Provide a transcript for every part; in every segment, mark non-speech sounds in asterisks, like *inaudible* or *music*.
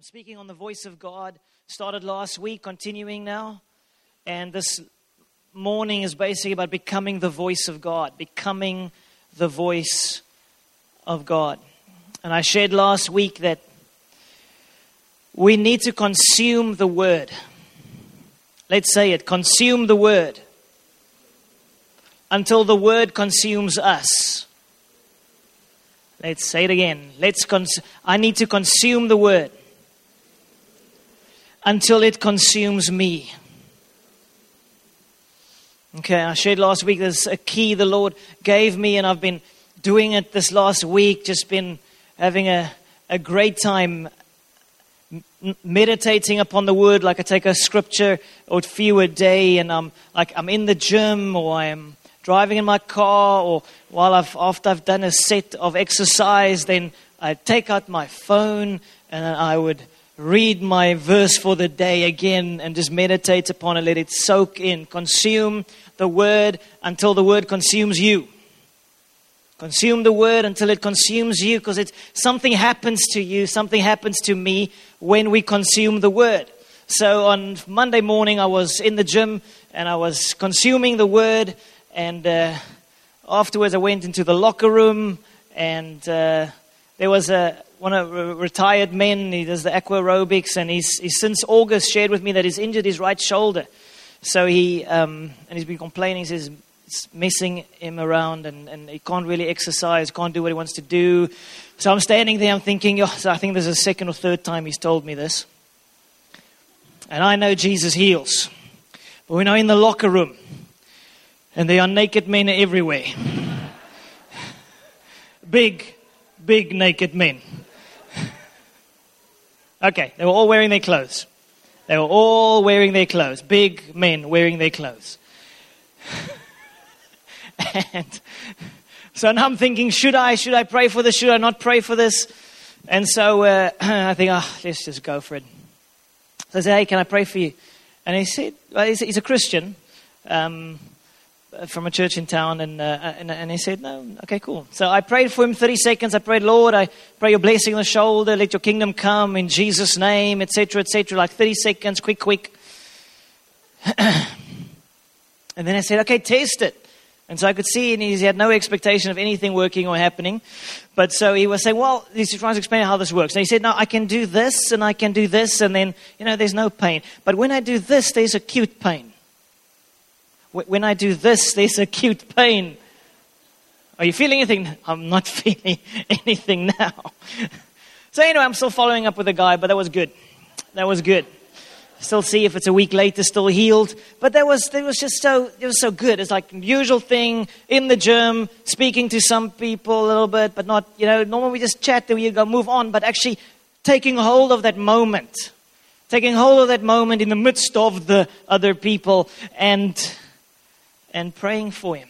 I'm speaking on the voice of God. Started last week, continuing now. And this morning is basically about becoming the voice of God, becoming the voice of God. And I shared last week that we need to consume the word. Let's say it consume the word until the word consumes us. Let's say it again. Let's cons- I need to consume the word until it consumes me. Okay, I shared last week there's a key the Lord gave me, and I've been doing it this last week, just been having a, a great time meditating upon the word like i take a scripture or few a day and i'm like i'm in the gym or i'm driving in my car or while I've, after I've done a set of exercise, then I take out my phone and I would read my verse for the day again and just meditate upon it, let it soak in, consume the word until the word consumes you. Consume the word until it consumes you because it's something happens to you, something happens to me when we consume the word. So on Monday morning, I was in the gym and I was consuming the word and uh, afterwards, I went into the locker room, and uh, there was a one of retired men. He does the aqua aerobics, and he's, he's since August shared with me that he's injured his right shoulder. So he um, and he's been complaining. He says it's messing him around, and, and he can't really exercise, can't do what he wants to do. So I'm standing there. I'm thinking. Oh, so I think there's a second or third time he's told me this. And I know Jesus heals, but we're now in the locker room. And there are naked men everywhere. *laughs* Big, big naked men. Okay, they were all wearing their clothes. They were all wearing their clothes. Big men wearing their clothes. *laughs* and so now I'm thinking, should I? Should I pray for this? Should I not pray for this? And so uh, *clears throat* I think, oh, let's just go for it. So I said, hey, can I pray for you? And he said, well, he's, a Christian. Um, from a church in town, and, uh, and, and he said, No, okay, cool. So I prayed for him 30 seconds. I prayed, Lord, I pray your blessing on the shoulder, let your kingdom come in Jesus' name, etc., etc., like 30 seconds, quick, quick. *clears throat* and then I said, Okay, test it. And so I could see, and he had no expectation of anything working or happening. But so he was saying, well, he's trying to explain how this works. And he said, no, I can do this, and I can do this, and then, you know, there's no pain. But when I do this, there's acute pain. When I do this, there's acute pain. Are you feeling anything? I'm not *laughs* feeling anything now. *laughs* So, anyway, I'm still following up with the guy, but that was good. That was good. Still see if it's a week later, still healed. But that was, that was just so, it was so good. It's like usual thing in the gym, speaking to some people a little bit, but not, you know, normally we just chat, then we go move on, but actually taking hold of that moment. Taking hold of that moment in the midst of the other people and and praying for him.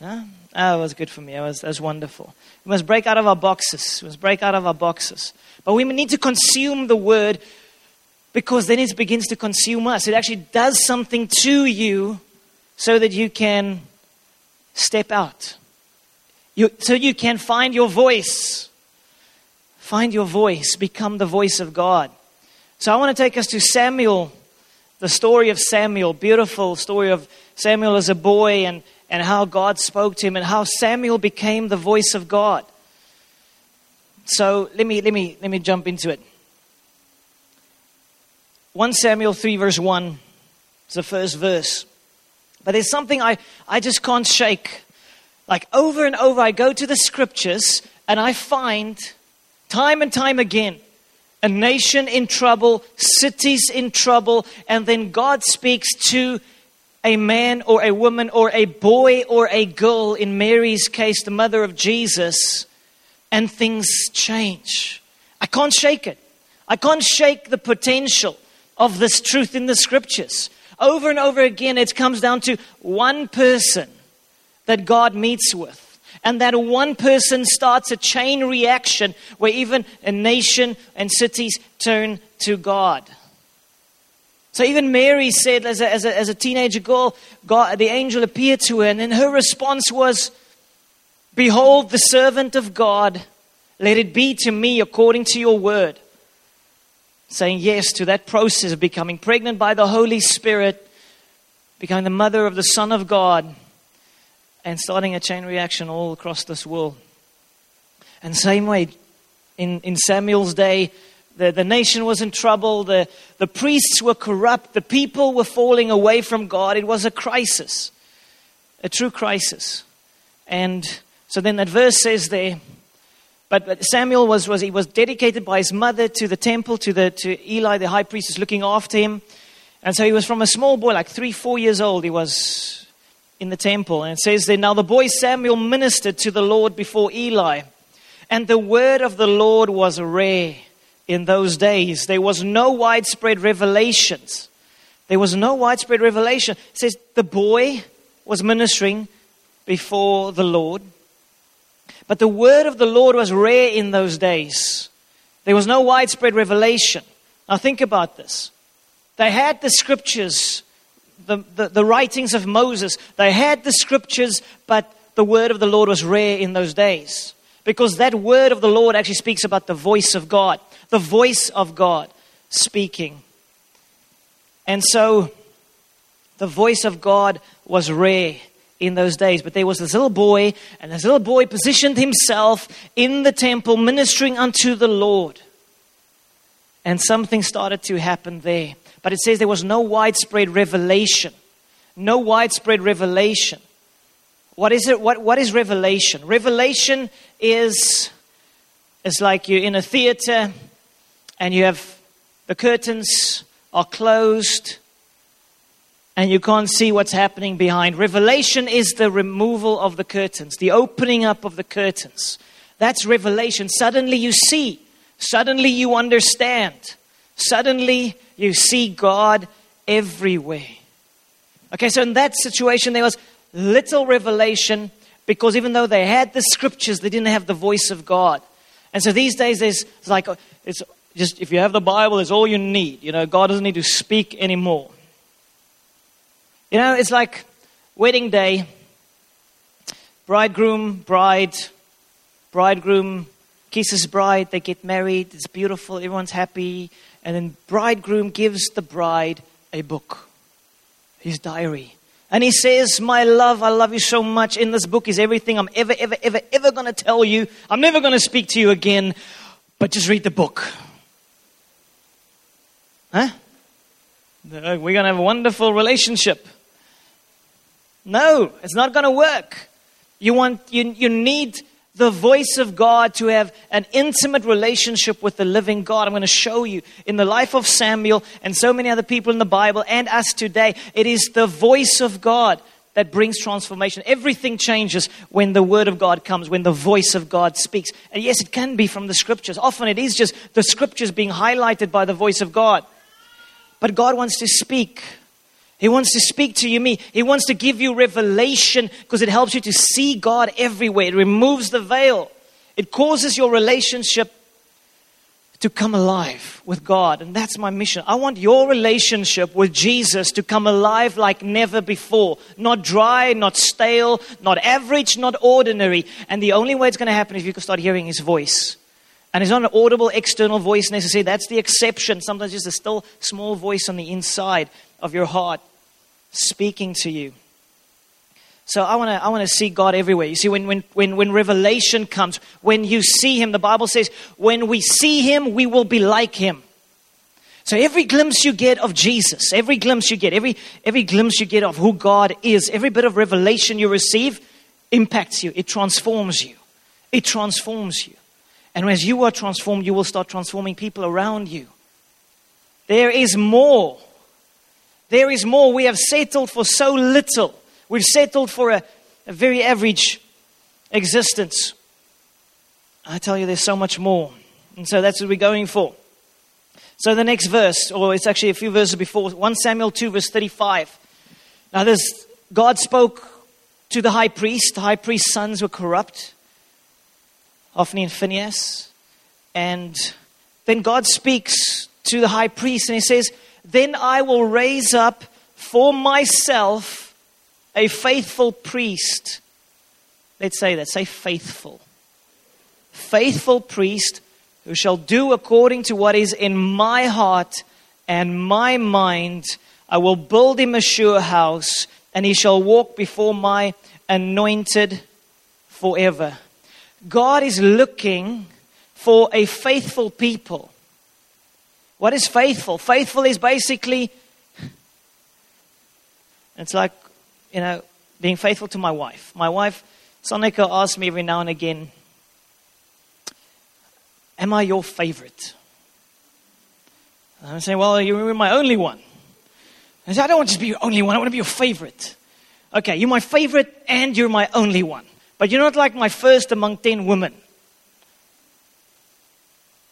Huh? Oh, it was good for me. It was, was wonderful. We must break out of our boxes. We must break out of our boxes. But we need to consume the word because then it begins to consume us. It actually does something to you so that you can step out. You, so you can find your voice. Find your voice. Become the voice of God. So I want to take us to Samuel, the story of Samuel. Beautiful story of Samuel as a boy and, and how God spoke to him and how Samuel became the voice of God. So let me, let me, let me jump into it. 1 Samuel 3, verse 1 is the first verse. But there's something I, I just can't shake. Like over and over, I go to the scriptures and I find time and time again a nation in trouble, cities in trouble, and then God speaks to a man or a woman or a boy or a girl, in Mary's case, the mother of Jesus, and things change. I can't shake it. I can't shake the potential of this truth in the scriptures. Over and over again, it comes down to one person that God meets with. And that one person starts a chain reaction where even a nation and cities turn to God. So even Mary said, as a, as a, as a teenager girl, God, the angel appeared to her, and then her response was, Behold, the servant of God, let it be to me according to your word. saying yes to that process of becoming pregnant by the Holy Spirit, becoming the mother of the Son of God, and starting a chain reaction all across this world. And same way, in, in Samuel's day, the, the nation was in trouble, the, the priests were corrupt, the people were falling away from God. It was a crisis, a true crisis. And so then that verse says there, but Samuel was, was, he was dedicated by his mother to the temple, to, the, to Eli, the high priest, is looking after him. And so he was from a small boy, like three, four years old, he was in the temple. And it says there, now the boy Samuel ministered to the Lord before Eli. And the word of the Lord was rare in those days. There was no widespread revelations. There was no widespread revelation. It says the boy was ministering before the Lord. But the word of the Lord was rare in those days. There was no widespread revelation. Now, think about this. They had the scriptures, the, the, the, writings of Moses, they had the scriptures, but the word of the Lord was rare in those days. Because that word of the Lord actually speaks about the voice of God, the voice of God speaking. And so, the voice of God was rare in those days. But there was this little boy, and this little boy positioned himself in the temple ministering unto the Lord. And something started to happen there. But it says there was no widespread revelation. No widespread revelation. What is it? What, what is revelation? Revelation is, is like you're in a theater and you have the curtains are closed and you can't see what's happening behind. Revelation is the removal of the curtains, the opening up of the curtains. That's revelation. Suddenly you see, suddenly you understand, suddenly you see God everywhere. Okay, so in that situation, there was little revelation because even though they had the scriptures, they didn't have the voice of God. And so these days, there's like, it's just if you have the Bible, it's all you need. You know, God doesn't need to speak anymore. You know, it's like wedding day, bridegroom, bride, bridegroom kisses bride, they get married, it's beautiful, everyone's happy, and then bridegroom gives the bride a book, his diary. And he says, My love, I love you so much. In this book is everything I'm ever, ever, ever, ever going to tell you. I'm never going to speak to you again, but just read the book. Huh? We're going to have a wonderful relationship. No, it's not going to work. You, want, you, you need the voice of God to have an intimate relationship with the living God. I'm going to show you in the life of Samuel and so many other people in the Bible and us today. It is the voice of God that brings transformation. Everything changes when the Word of God comes, when the voice of God speaks. And yes, it can be from the Scriptures. Often it is just the Scriptures being highlighted by the voice of God. But God wants to speak he wants to speak to you, me. He wants to give you revelation because it helps you to see God everywhere. It removes the veil. It causes your relationship to come alive with God. And that's my mission. I want your relationship with Jesus to come alive like never before. Not dry, not stale, not average, not ordinary. And the only way it's going to happen is if you can start hearing His voice. And it's not an audible external voice necessarily. That's the exception. Sometimes it's a still small voice on the inside of your heart speaking to you. So I want to I want to see God everywhere. You see, when, when, when, when revelation comes, when you see Him, the Bible says, when we see Him, we will be like Him. So every glimpse you get of Jesus, every glimpse you get, every, every glimpse you get of who God is, every bit of revelation you receive impacts you. It transforms you. It transforms you. And as you are transformed, you will start transforming people around you. There is more there is more. We have settled for so little. We've settled for a, a very average existence. I tell you, there's so much more. And so that's what we're going for. So the next verse, or it's actually a few verses before, 1 Samuel 2, verse 35. Now, there's, God spoke to the high priest. The high priest's sons were corrupt, Hophni and Phinehas. And then God speaks to the high priest and he says, then I will raise up for myself a faithful priest. Let's say that. Say faithful. Faithful priest who shall do according to what is in my heart and my mind. I will build him a sure house, and he shall walk before my anointed forever. God is looking for a faithful people. What is faithful? Faithful is basically, it's like, you know, being faithful to my wife. My wife, Sonika, asks me every now and again, Am I your favorite? And I'm saying, Well, you're my only one. I say, I don't want to be your only one, I want to be your favorite. Okay, you're my favorite and you're my only one. But you're not like my first among 10 women.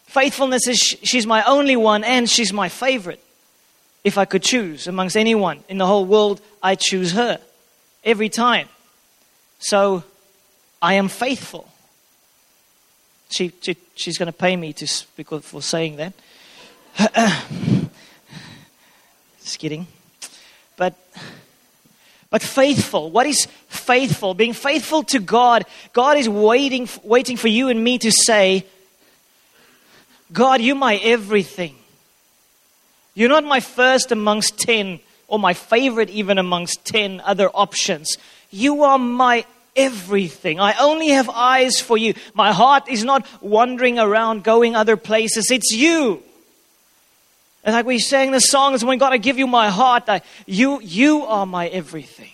Faithfulness is she's my only one and she's my favorite. If I could choose amongst anyone in the whole world, I choose her every time. So I am faithful. She, she she's going to pay me to because for saying that. *coughs* Just kidding. But but faithful. What is faithful? Being faithful to God. God is waiting, waiting for you and me to say, God, you're my everything. You're not my first amongst 10 or my favorite even amongst 10 other options. You are my everything. I only have eyes for you. My heart is not wandering around going other places. It's you. And like we sang the songs, when God, I give you my heart, I, you, you are my everything.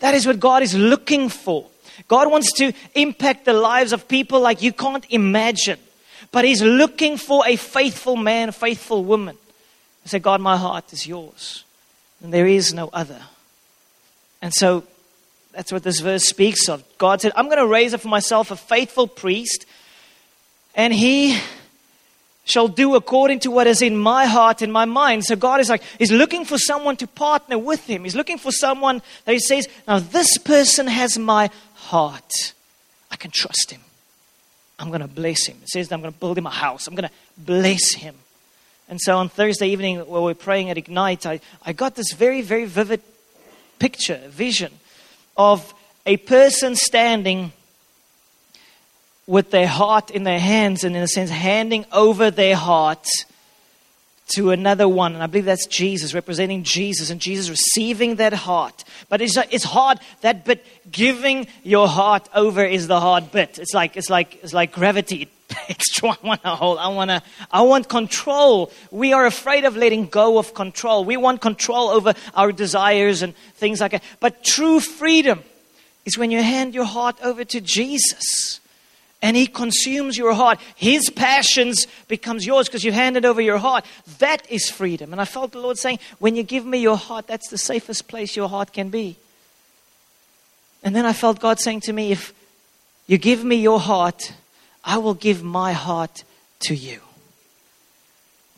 That is what God is looking for. God wants to impact the lives of people like you can't imagine. But He's looking for a faithful man, a faithful woman. Say, God, my heart is yours. And there is no other. And so that's what this verse speaks of. God said, I'm going to raise up for myself a faithful priest, and he shall do according to what is in my heart and my mind. So God is like, He's looking for someone to partner with Him. He's looking for someone that He says, Now this person has my heart. I can trust him. I'm going to bless him. It says I'm going to build him a house. I'm going to bless him. And so on Thursday evening, while we're praying at Ignite, I, I got this very, very vivid picture, vision of a person standing with their heart in their hands and, in a sense, handing over their heart to another one. And I believe that's Jesus, representing Jesus, and Jesus receiving that heart. But it's, it's hard, that bit, giving your heart over is the hard bit. It's like, it's like, it's like gravity. *laughs* Extra, I want to hold. I want to, I want control. We are afraid of letting go of control. We want control over our desires and things like that. But true freedom is when you hand your heart over to Jesus and he consumes your heart. His passions becomes yours because you handed over your heart. That is freedom. And I felt the Lord saying, when you give me your heart, that's the safest place your heart can be. And then I felt God saying to me, if you give me your heart, I will give my heart to you.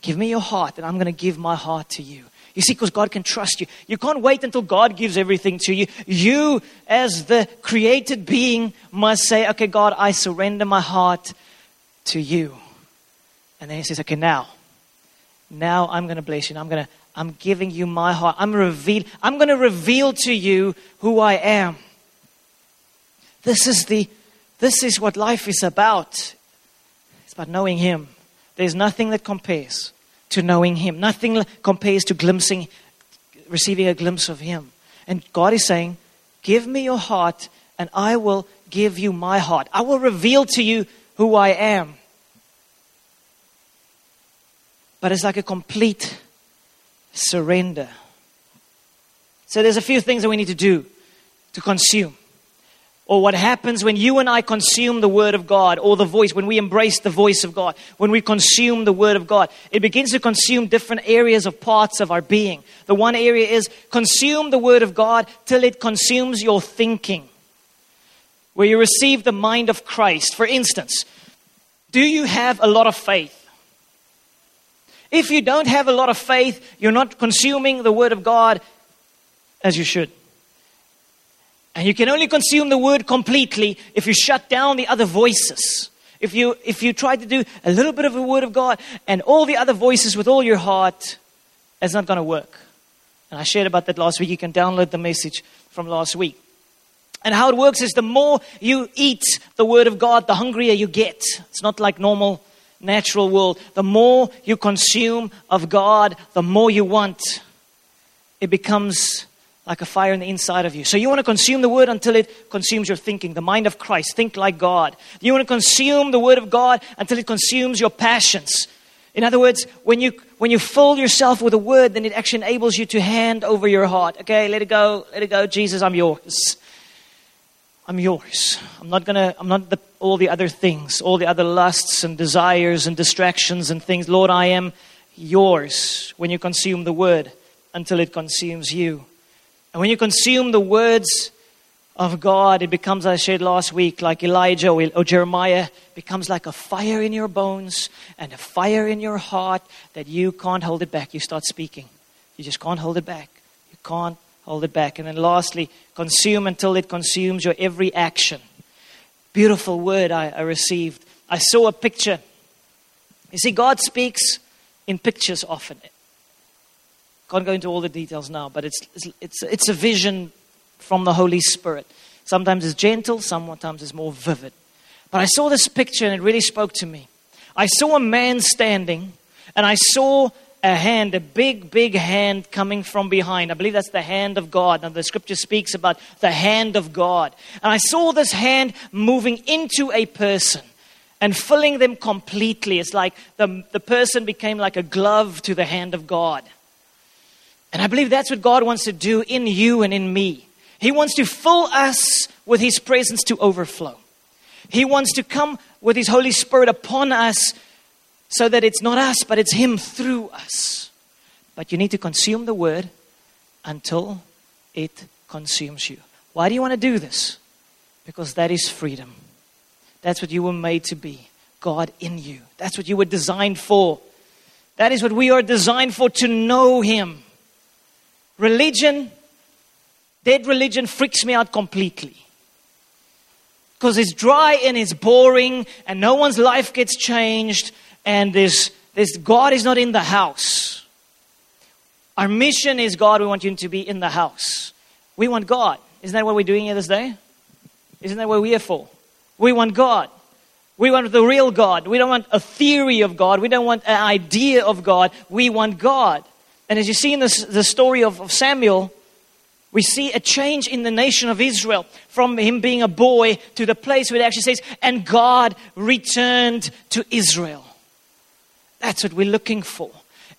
Give me your heart, and I'm going to give my heart to you. You see, because God can trust you. You can't wait until God gives everything to you. You, as the created being, must say, Okay, God, I surrender my heart to you. And then He says, Okay, now, now I'm going to bless you. I'm going to, I'm giving you my heart. I'm reveal, I'm going to reveal to you who I am. This is the, this is what life is about. It's about knowing Him. There's nothing that compares to knowing Him. Nothing compares to glimpsing, receiving a glimpse of Him. And God is saying, Give me your heart, and I will give you my heart. I will reveal to you who I am. But it's like a complete surrender. So there's a few things that we need to do to consume or what happens when you and I consume the Word of God or the voice, when we embrace the voice of God, when we consume the Word of God, it begins to consume different areas of parts of our being. The one area is consume the Word of God till it consumes your thinking, where you receive the mind of Christ. For instance, do you have a lot of faith? If you don't have a lot of faith, you're not consuming the Word of God as you should. And you can only consume the word completely if you shut down the other voices. If you, if you try to do a little bit of the word of God and all the other voices with all your heart, it's not going to work. And I shared about that last week. You can download the message from last week. And how it works is the more you eat the word of God, the hungrier you get. It's not like normal natural world. The more you consume of God, the more you want. It becomes like a fire in the inside of you. So you want to consume the word until it consumes your thinking, the mind of Christ. Think like God. You want to consume the word of God until it consumes your passions. In other words, when you when you fill yourself with the word, then it actually enables you to hand over your heart. Okay, let it go, let it go. Jesus, I'm yours. I'm yours. I'm not gonna. I'm not the, all the other things, all the other lusts and desires and distractions and things. Lord, I am yours. When you consume the word, until it consumes you. And when you consume the words of God, it becomes, I said last week, like Elijah or, or Jeremiah, becomes like a fire in your bones and a fire in your heart that you can't hold it back. You start speaking. You just can't hold it back. You can't hold it back. And then lastly, consume until it consumes your every action. Beautiful word I, I received. I saw a picture. You see, God speaks in pictures often. Can't go into all the details now, but it's, it's, it's a vision from the Holy Spirit. Sometimes it's gentle, sometimes it's more vivid. But I saw this picture and it really spoke to me. I saw a man standing and I saw a hand, a big, big hand coming from behind. I believe that's the hand of God. Now, the scripture speaks about the hand of God. And I saw this hand moving into a person and filling them completely. It's like the, the person became like a glove to the hand of God. And I believe that's what God wants to do in you and in me. He wants to fill us with His presence to overflow. He wants to come with His Holy Spirit upon us so that it's not us, but it's Him through us. But you need to consume the Word until it consumes you. Why do you want to do this? Because that is freedom. That's what you were made to be God in you. That's what you were designed for. That is what we are designed for to know Him. Religion, dead religion, freaks me out completely. Because it's dry and it's boring, and no one's life gets changed, and there's, there's, God is not in the house. Our mission is God, we want you to be in the house. We want God. Isn't that what we're doing here this day? Isn't that what we are here for? We want God. We want the real God. We don't want a theory of God. We don't want an idea of God. We want God. And as you see in this, the story of, of Samuel, we see a change in the nation of Israel from him being a boy to the place where it actually says, and God returned to Israel. That's what we're looking for.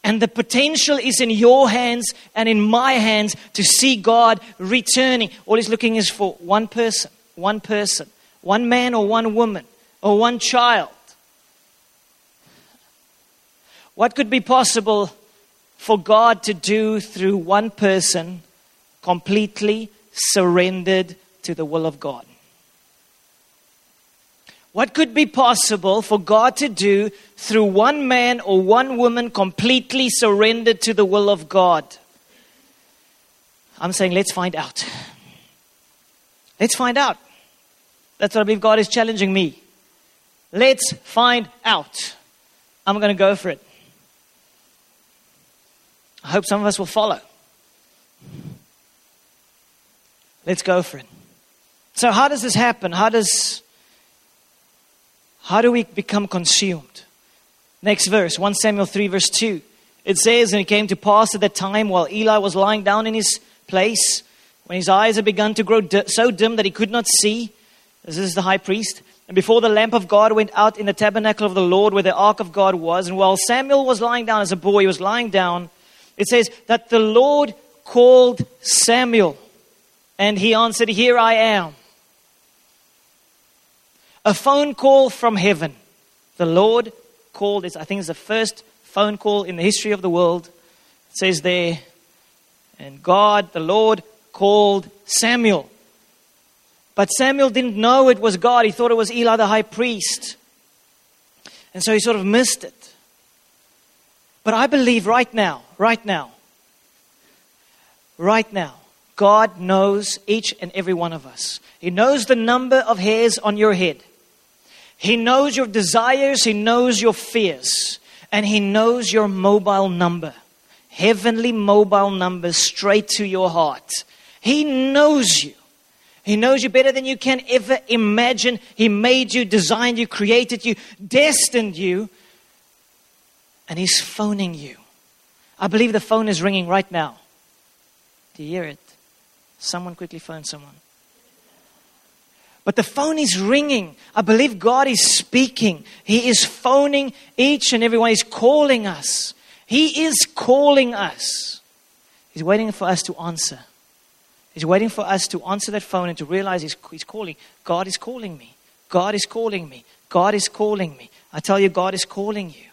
And the potential is in your hands and in my hands to see God returning. All he's looking is for one person, one person, one man or one woman or one child. What could be possible for God to do through one person completely surrendered to the will of God. What could be possible for God to do through one man or one woman completely surrendered to the will of God? I'm saying, let's find out. Let's find out. That's what I believe God is challenging me. Let's find out. I'm going to go for it. I hope some of us will follow. Let's go for it. So, how does this happen? How does how do we become consumed? Next verse, 1 Samuel 3, verse 2. It says, And it came to pass at that time while Eli was lying down in his place, when his eyes had begun to grow so dim that he could not see, this is the high priest, and before the lamp of God went out in the tabernacle of the Lord where the ark of God was, and while Samuel was lying down as a boy, he was lying down, it says that the Lord called Samuel, and he answered, Here I am. A phone call from heaven. The Lord called, I think it's the first phone call in the history of the world. It says there, and God, the Lord, called Samuel. But Samuel didn't know it was God. He thought it was Eli the high priest. And so he sort of missed it. But I believe right now, right now, right now, God knows each and every one of us. He knows the number of hairs on your head. He knows your desires, He knows your fears, and He knows your mobile number. Heavenly mobile number straight to your heart. He knows you. He knows you better than you can ever imagine. He made you, designed you, created you, destined you and He's phoning you. I believe the phone is ringing right now. Do you hear it? Someone quickly phone someone. But the phone is ringing. I believe God is speaking. He is phoning each and everyone. He's calling us. He is calling us. He's waiting for us to answer. He's waiting for us to answer that phone and to realize he's, he's calling. God is calling me. God is calling me. God is calling me. I tell you, God is calling you.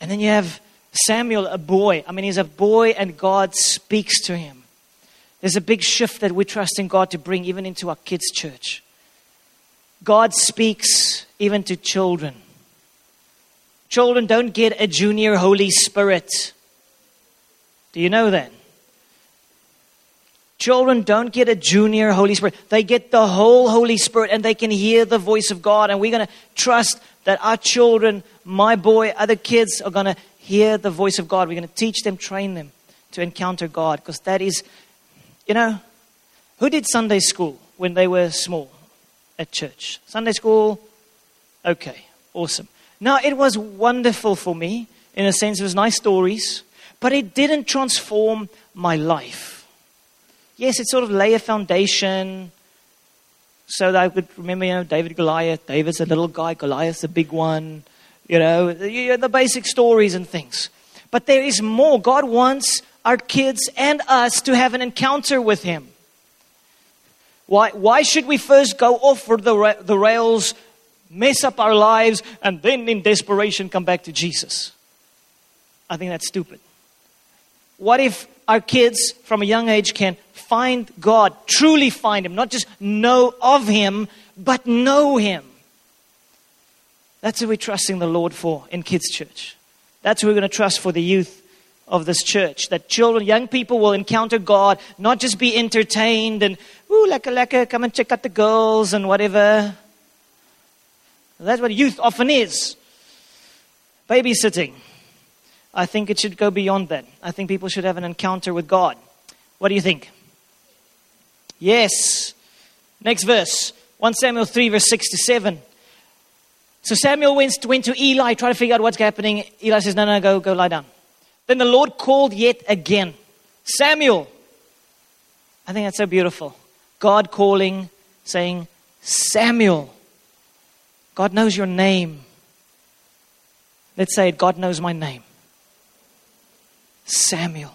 And then you have Samuel, a boy. I mean, he's a boy and God speaks to him. There's a big shift that we trust in God to bring even into our kids' church. God speaks even to children. Children don't get a junior Holy Spirit. Do you know that? Children don't get a junior Holy Spirit. They get the whole Holy Spirit and they can hear the voice of God. And we're going to trust that our children, my boy, other kids are going to hear the voice of God. We're going to teach them, train them to encounter God because that is, you know, who did Sunday school when they were small at church? Sunday school? Okay, awesome. Now, it was wonderful for me in a sense, it was nice stories, but it didn't transform my life. Yes, it sort of lay a foundation so that I could remember, you know, David Goliath. David's a little guy, Goliath's a big one you know, the basic stories and things. But there is more. God wants our kids and us to have an encounter with Him. Why, why should we first go off for the, the rails, mess up our lives, and then in desperation come back to Jesus? I think that's stupid. What if our kids from a young age can find God, truly find Him, not just know of Him, but know Him? That's who we're trusting the Lord for in kids' church. That's who we're going to trust for the youth of this church. That children, young people will encounter God, not just be entertained and, ooh, lekker, lekker, come and check out the girls and whatever. That's what youth often is babysitting. I think it should go beyond that. I think people should have an encounter with God. What do you think? Yes. Next verse 1 Samuel 3, verse 6 to 7. So Samuel went, went to Eli, try to figure out what's happening. Eli says, No, no, go, go lie down. Then the Lord called yet again Samuel. I think that's so beautiful. God calling, saying, Samuel. God knows your name. Let's say it God knows my name. Samuel.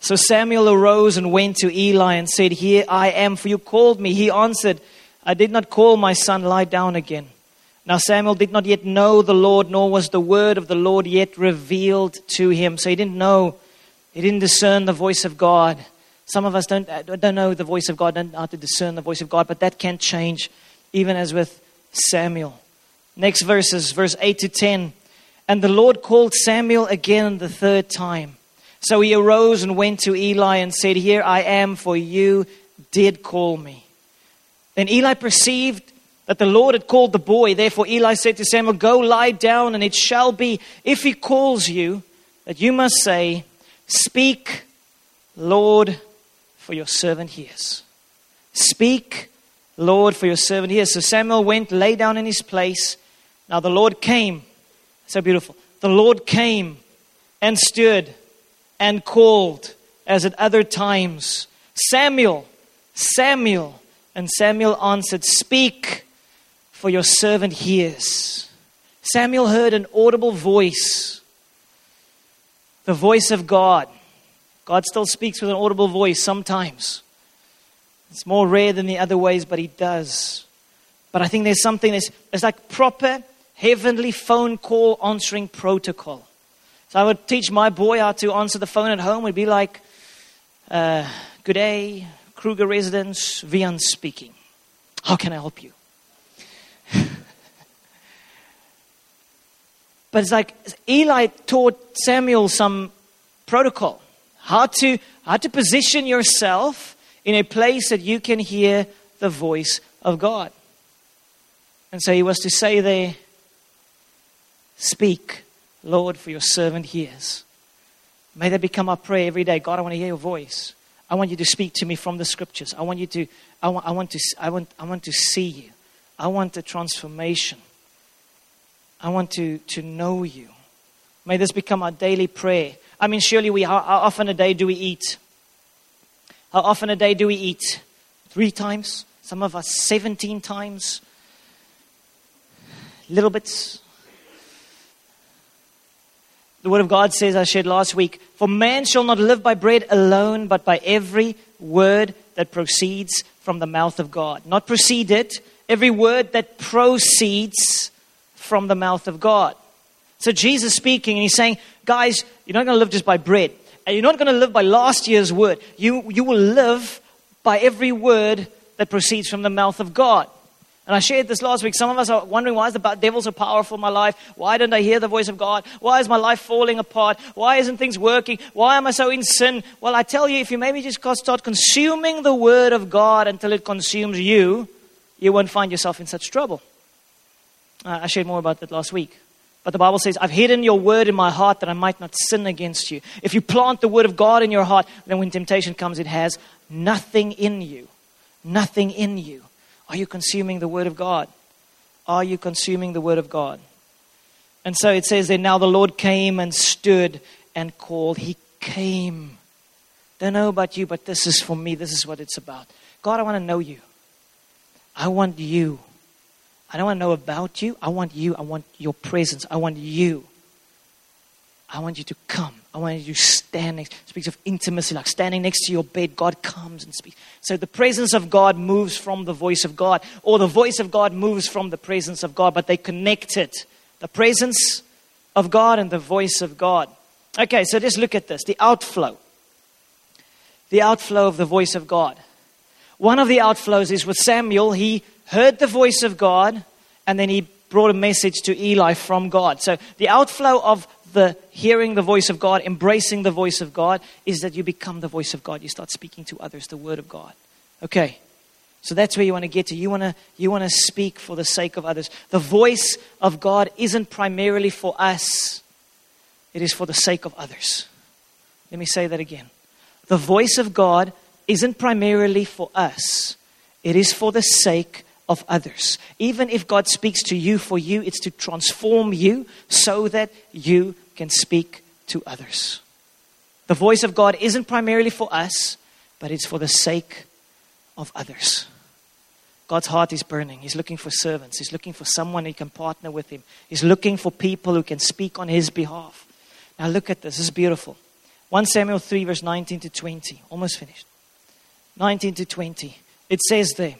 So Samuel arose and went to Eli and said, Here I am, for you called me. He answered, I did not call my son, lie down again. Now Samuel did not yet know the Lord, nor was the word of the Lord yet revealed to him. So he didn't know, he didn't discern the voice of God. Some of us don't, uh, don't know the voice of God, don't know how to discern the voice of God, but that can change, even as with Samuel. Next verses, verse 8 to 10. And the Lord called Samuel again the third time. So he arose and went to Eli and said, Here I am, for you did call me. Then Eli perceived that the Lord had called the boy. Therefore, Eli said to Samuel, Go lie down, and it shall be, if he calls you, that you must say, Speak, Lord, for your servant hears. Speak, Lord, for your servant hears. So Samuel went, lay down in his place. Now the Lord came. So beautiful. The Lord came and stood and called as at other times Samuel, Samuel. And Samuel answered, Speak, for your servant hears. Samuel heard an audible voice, the voice of God. God still speaks with an audible voice sometimes. It's more rare than the other ways, but He does. But I think there's something that's it's like proper heavenly phone call answering protocol. So I would teach my boy how to answer the phone at home. It'd be like, uh, "Good day, Kruger residence, Vian speaking. How can I help you?" But it's like Eli taught Samuel some protocol how to, how to position yourself in a place that you can hear the voice of God. And so he was to say there, Speak, Lord, for your servant hears. May that become our prayer every day. God, I want to hear your voice. I want you to speak to me from the scriptures. I want you to, I want, I want to, I want, I want to see you. I want a transformation. I want to, to know you. May this become our daily prayer. I mean, surely we, how, how often a day do we eat? How often a day do we eat? Three times? Some of us 17 times? Little bits. The Word of God says, I shared last week, For man shall not live by bread alone, but by every word that proceeds from the mouth of God. Not proceeded, every word that proceeds from the mouth of God. So Jesus speaking, and he's saying, guys, you're not going to live just by bread. And you're not going to live by last year's word. You, you will live by every word that proceeds from the mouth of God. And I shared this last week. Some of us are wondering why is the devil so powerful in my life? Why don't I hear the voice of God? Why is my life falling apart? Why isn't things working? Why am I so in sin? Well, I tell you, if you maybe just start consuming the word of God until it consumes you, you won't find yourself in such trouble. Uh, I shared more about that last week. But the Bible says, I've hidden your word in my heart that I might not sin against you. If you plant the word of God in your heart, then when temptation comes, it has nothing in you. Nothing in you. Are you consuming the Word of God? Are you consuming the Word of God? And so it says that now the Lord came and stood and called. He came. Don't know about you, but this is for me. This is what it's about. God, I want to know you. I want you. I don't want to know about you. I want you. I want your presence. I want you. I want you to come. I want you to stand next. Speaks of intimacy, like standing next to your bed. God comes and speaks. So the presence of God moves from the voice of God, or the voice of God moves from the presence of God, but they connected. The presence of God and the voice of God. Okay, so just look at this the outflow. The outflow of the voice of God. One of the outflows is with Samuel. He heard the voice of God and then he brought a message to Eli from God. So the outflow of the hearing the voice of God, embracing the voice of God, is that you become the voice of God. You start speaking to others the word of God. Okay. So that's where you want to get to. You want to, you want to speak for the sake of others. The voice of God isn't primarily for us, it is for the sake of others. Let me say that again. The voice of God isn't primarily for us, it is for the sake of others. Even if God speaks to you for you, it's to transform you so that you can speak to others. The voice of God isn't primarily for us, but it's for the sake of others. God's heart is burning. He's looking for servants. He's looking for someone who can partner with him. He's looking for people who can speak on his behalf. Now, look at this. This is beautiful. 1 Samuel 3, verse 19 to 20. Almost finished. 19 to 20. It says there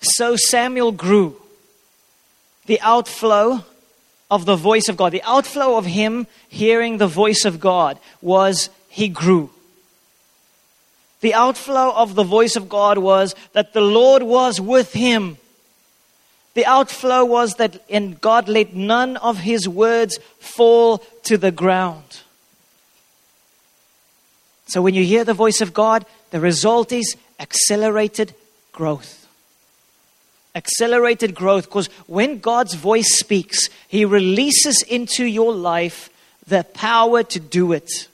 So Samuel grew. The outflow of the voice of God, the outflow of him hearing the voice of God was he grew. The outflow of the voice of God was that the Lord was with him. The outflow was that and God let none of his words fall to the ground. So when you hear the voice of God, the result is accelerated growth. Accelerated growth because when God's voice speaks, he releases into your life the power to do it.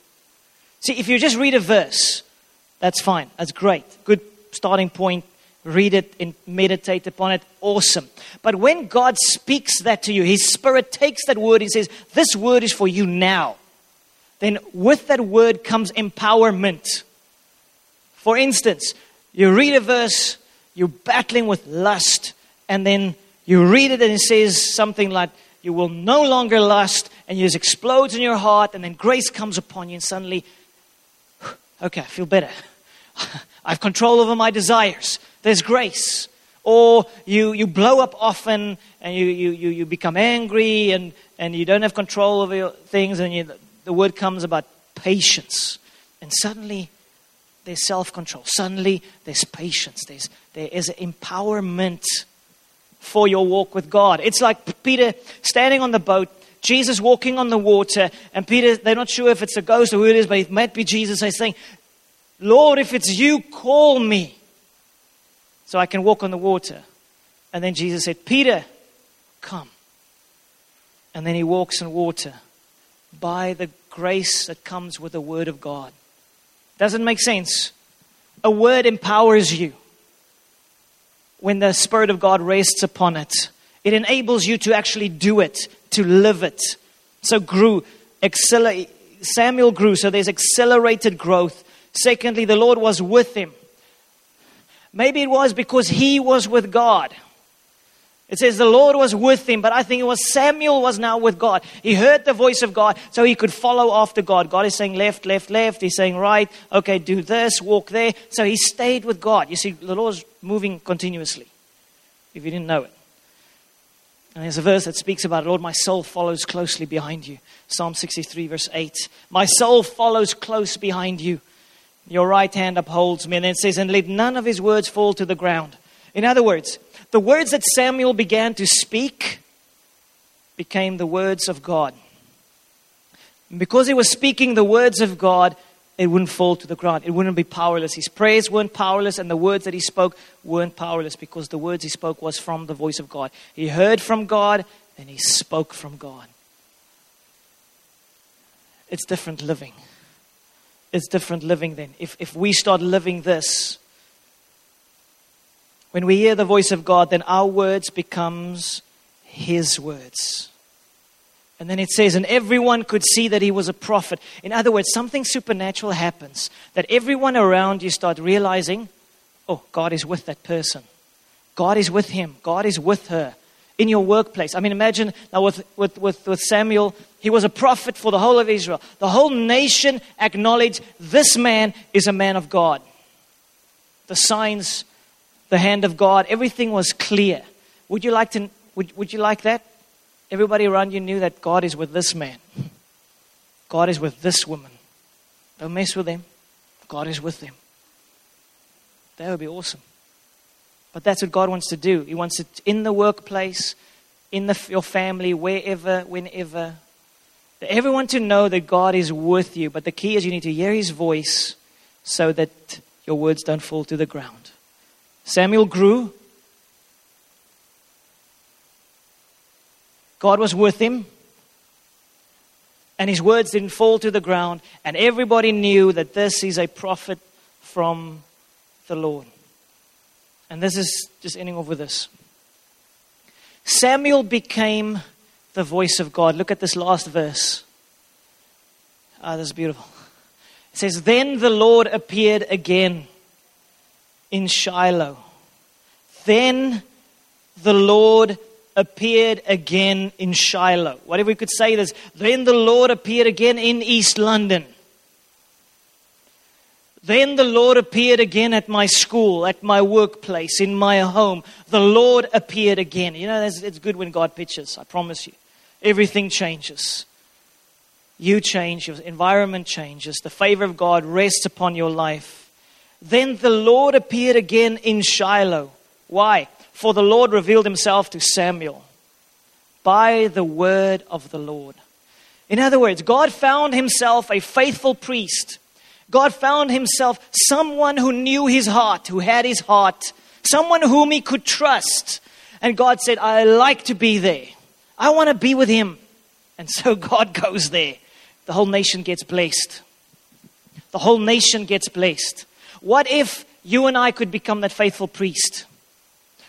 See, if you just read a verse, that's fine. That's great. Good starting point. Read it and meditate upon it. Awesome. But when God speaks that to you, His Spirit takes that word and says, This word is for you now. Then with that word comes empowerment. For instance, you read a verse, you're battling with lust, and then you read it and it says something like, You will no longer lust, and it just explodes in your heart, and then grace comes upon you, and suddenly *sighs* Okay, I feel better. *laughs* I have control over my desires. There's grace. Or you, you blow up often and you, you, you, you become angry and, and you don't have control over your things, and you, the word comes about patience. And suddenly there's self control. Suddenly there's patience. There's, there is empowerment for your walk with God. It's like Peter standing on the boat Jesus walking on the water, and Peter, they're not sure if it's a ghost or who it is, but it might be Jesus. He's saying, Lord, if it's you, call me so I can walk on the water. And then Jesus said, Peter, come. And then he walks on water by the grace that comes with the word of God. Doesn't make sense. A word empowers you when the Spirit of God rests upon it. It enables you to actually do it, to live it. So grew, accelerate. Samuel grew, so there's accelerated growth. Secondly, the Lord was with him. Maybe it was because he was with God. It says the Lord was with him, but I think it was Samuel was now with God. He heard the voice of God, so he could follow after God. God is saying left, left, left. He's saying right. Okay, do this, walk there. So he stayed with God. You see, the Lord's moving continuously, if you didn't know it. And there's a verse that speaks about. Lord, my soul follows closely behind you. Psalm 63, verse 8. My soul follows close behind you. Your right hand upholds me. And then it says, and let none of his words fall to the ground. In other words, the words that Samuel began to speak became the words of God. And because he was speaking the words of God, it wouldn't fall to the ground. It wouldn't be powerless. His prayers weren't powerless, and the words that he spoke weren't powerless because the words he spoke was from the voice of God. He heard from God, and he spoke from God. It's different living. It's different living then. If, if we start living this, when we hear the voice of God, then our words becomes his words. And then it says, and everyone could see that he was a prophet. In other words, something supernatural happens that everyone around you start realizing, oh, God is with that person. God is with him. God is with her in your workplace. I mean, imagine now with, with, with, with Samuel, he was a prophet for the whole of Israel. The whole nation acknowledged this man is a man of God. The signs the hand of God. Everything was clear. Would you like to would, would you like that? Everybody around you knew that God is with this man. God is with this woman. Don't mess with them. God is with them. That would be awesome. But that's what God wants to do. He wants it in the workplace, in the, your family, wherever, whenever. Everyone to know that God is with you. But the key is you need to hear His voice so that your words don't fall to the ground. Samuel grew. God was with him. And his words didn't fall to the ground. And everybody knew that this is a prophet from the Lord. And this is just ending off with this. Samuel became the voice of God. Look at this last verse. Ah, this is beautiful. It says, Then the Lord appeared again in Shiloh. Then the Lord appeared again in Shiloh. What if we could say this? Then the Lord appeared again in East London. Then the Lord appeared again at my school, at my workplace, in my home. The Lord appeared again. You know, it's good when God pitches, I promise you. Everything changes. You change, your environment changes, the favor of God rests upon your life. Then the Lord appeared again in Shiloh. Why? For the Lord revealed himself to Samuel by the word of the Lord. In other words, God found himself a faithful priest. God found himself someone who knew his heart, who had his heart, someone whom he could trust. And God said, I like to be there. I want to be with him. And so *laughs* God goes there. The whole nation gets blessed. The whole nation gets blessed. What if you and I could become that faithful priest?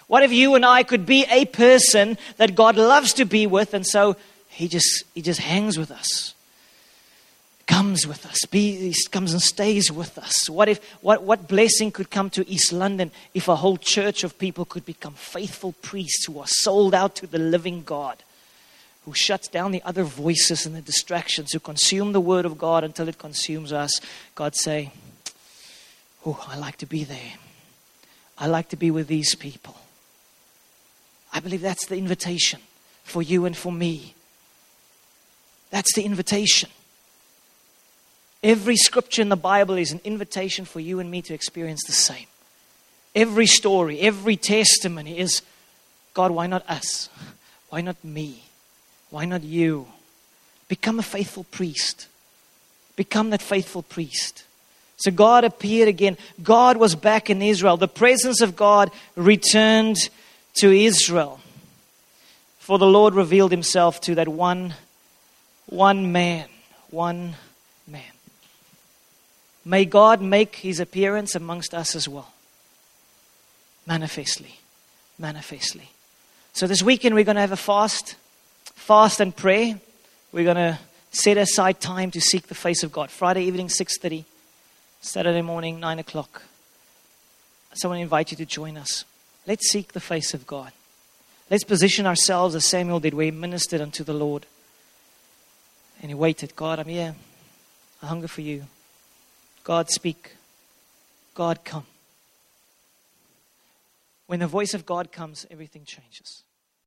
What if you and I could be a person that God loves to be with, and so He just He just hangs with us, comes with us, be, he comes and stays with us. What if what what blessing could come to East London if a whole church of people could become faithful priests who are sold out to the living God? Who shuts down the other voices and the distractions, who consume the word of God until it consumes us. God say, Oh, I like to be there. I like to be with these people. I believe that's the invitation for you and for me. That's the invitation. Every scripture in the Bible is an invitation for you and me to experience the same. Every story, every testimony is God, why not us? Why not me? Why not you? Become a faithful priest. Become that faithful priest. So God appeared again. God was back in Israel. The presence of God returned to Israel. For the Lord revealed himself to that one, one man, one man. May God make his appearance amongst us as well. Manifestly. Manifestly. So this weekend we're going to have a fast, fast and pray. We're going to set aside time to seek the face of God. Friday evening, 6.30. Saturday morning, 9 o'clock. Someone invite you to join us. Let's seek the face of God. Let's position ourselves as Samuel did, where he ministered unto the Lord. And he waited. God, I'm here. I hunger for you. God, speak. God, come. When the voice of God comes, everything changes.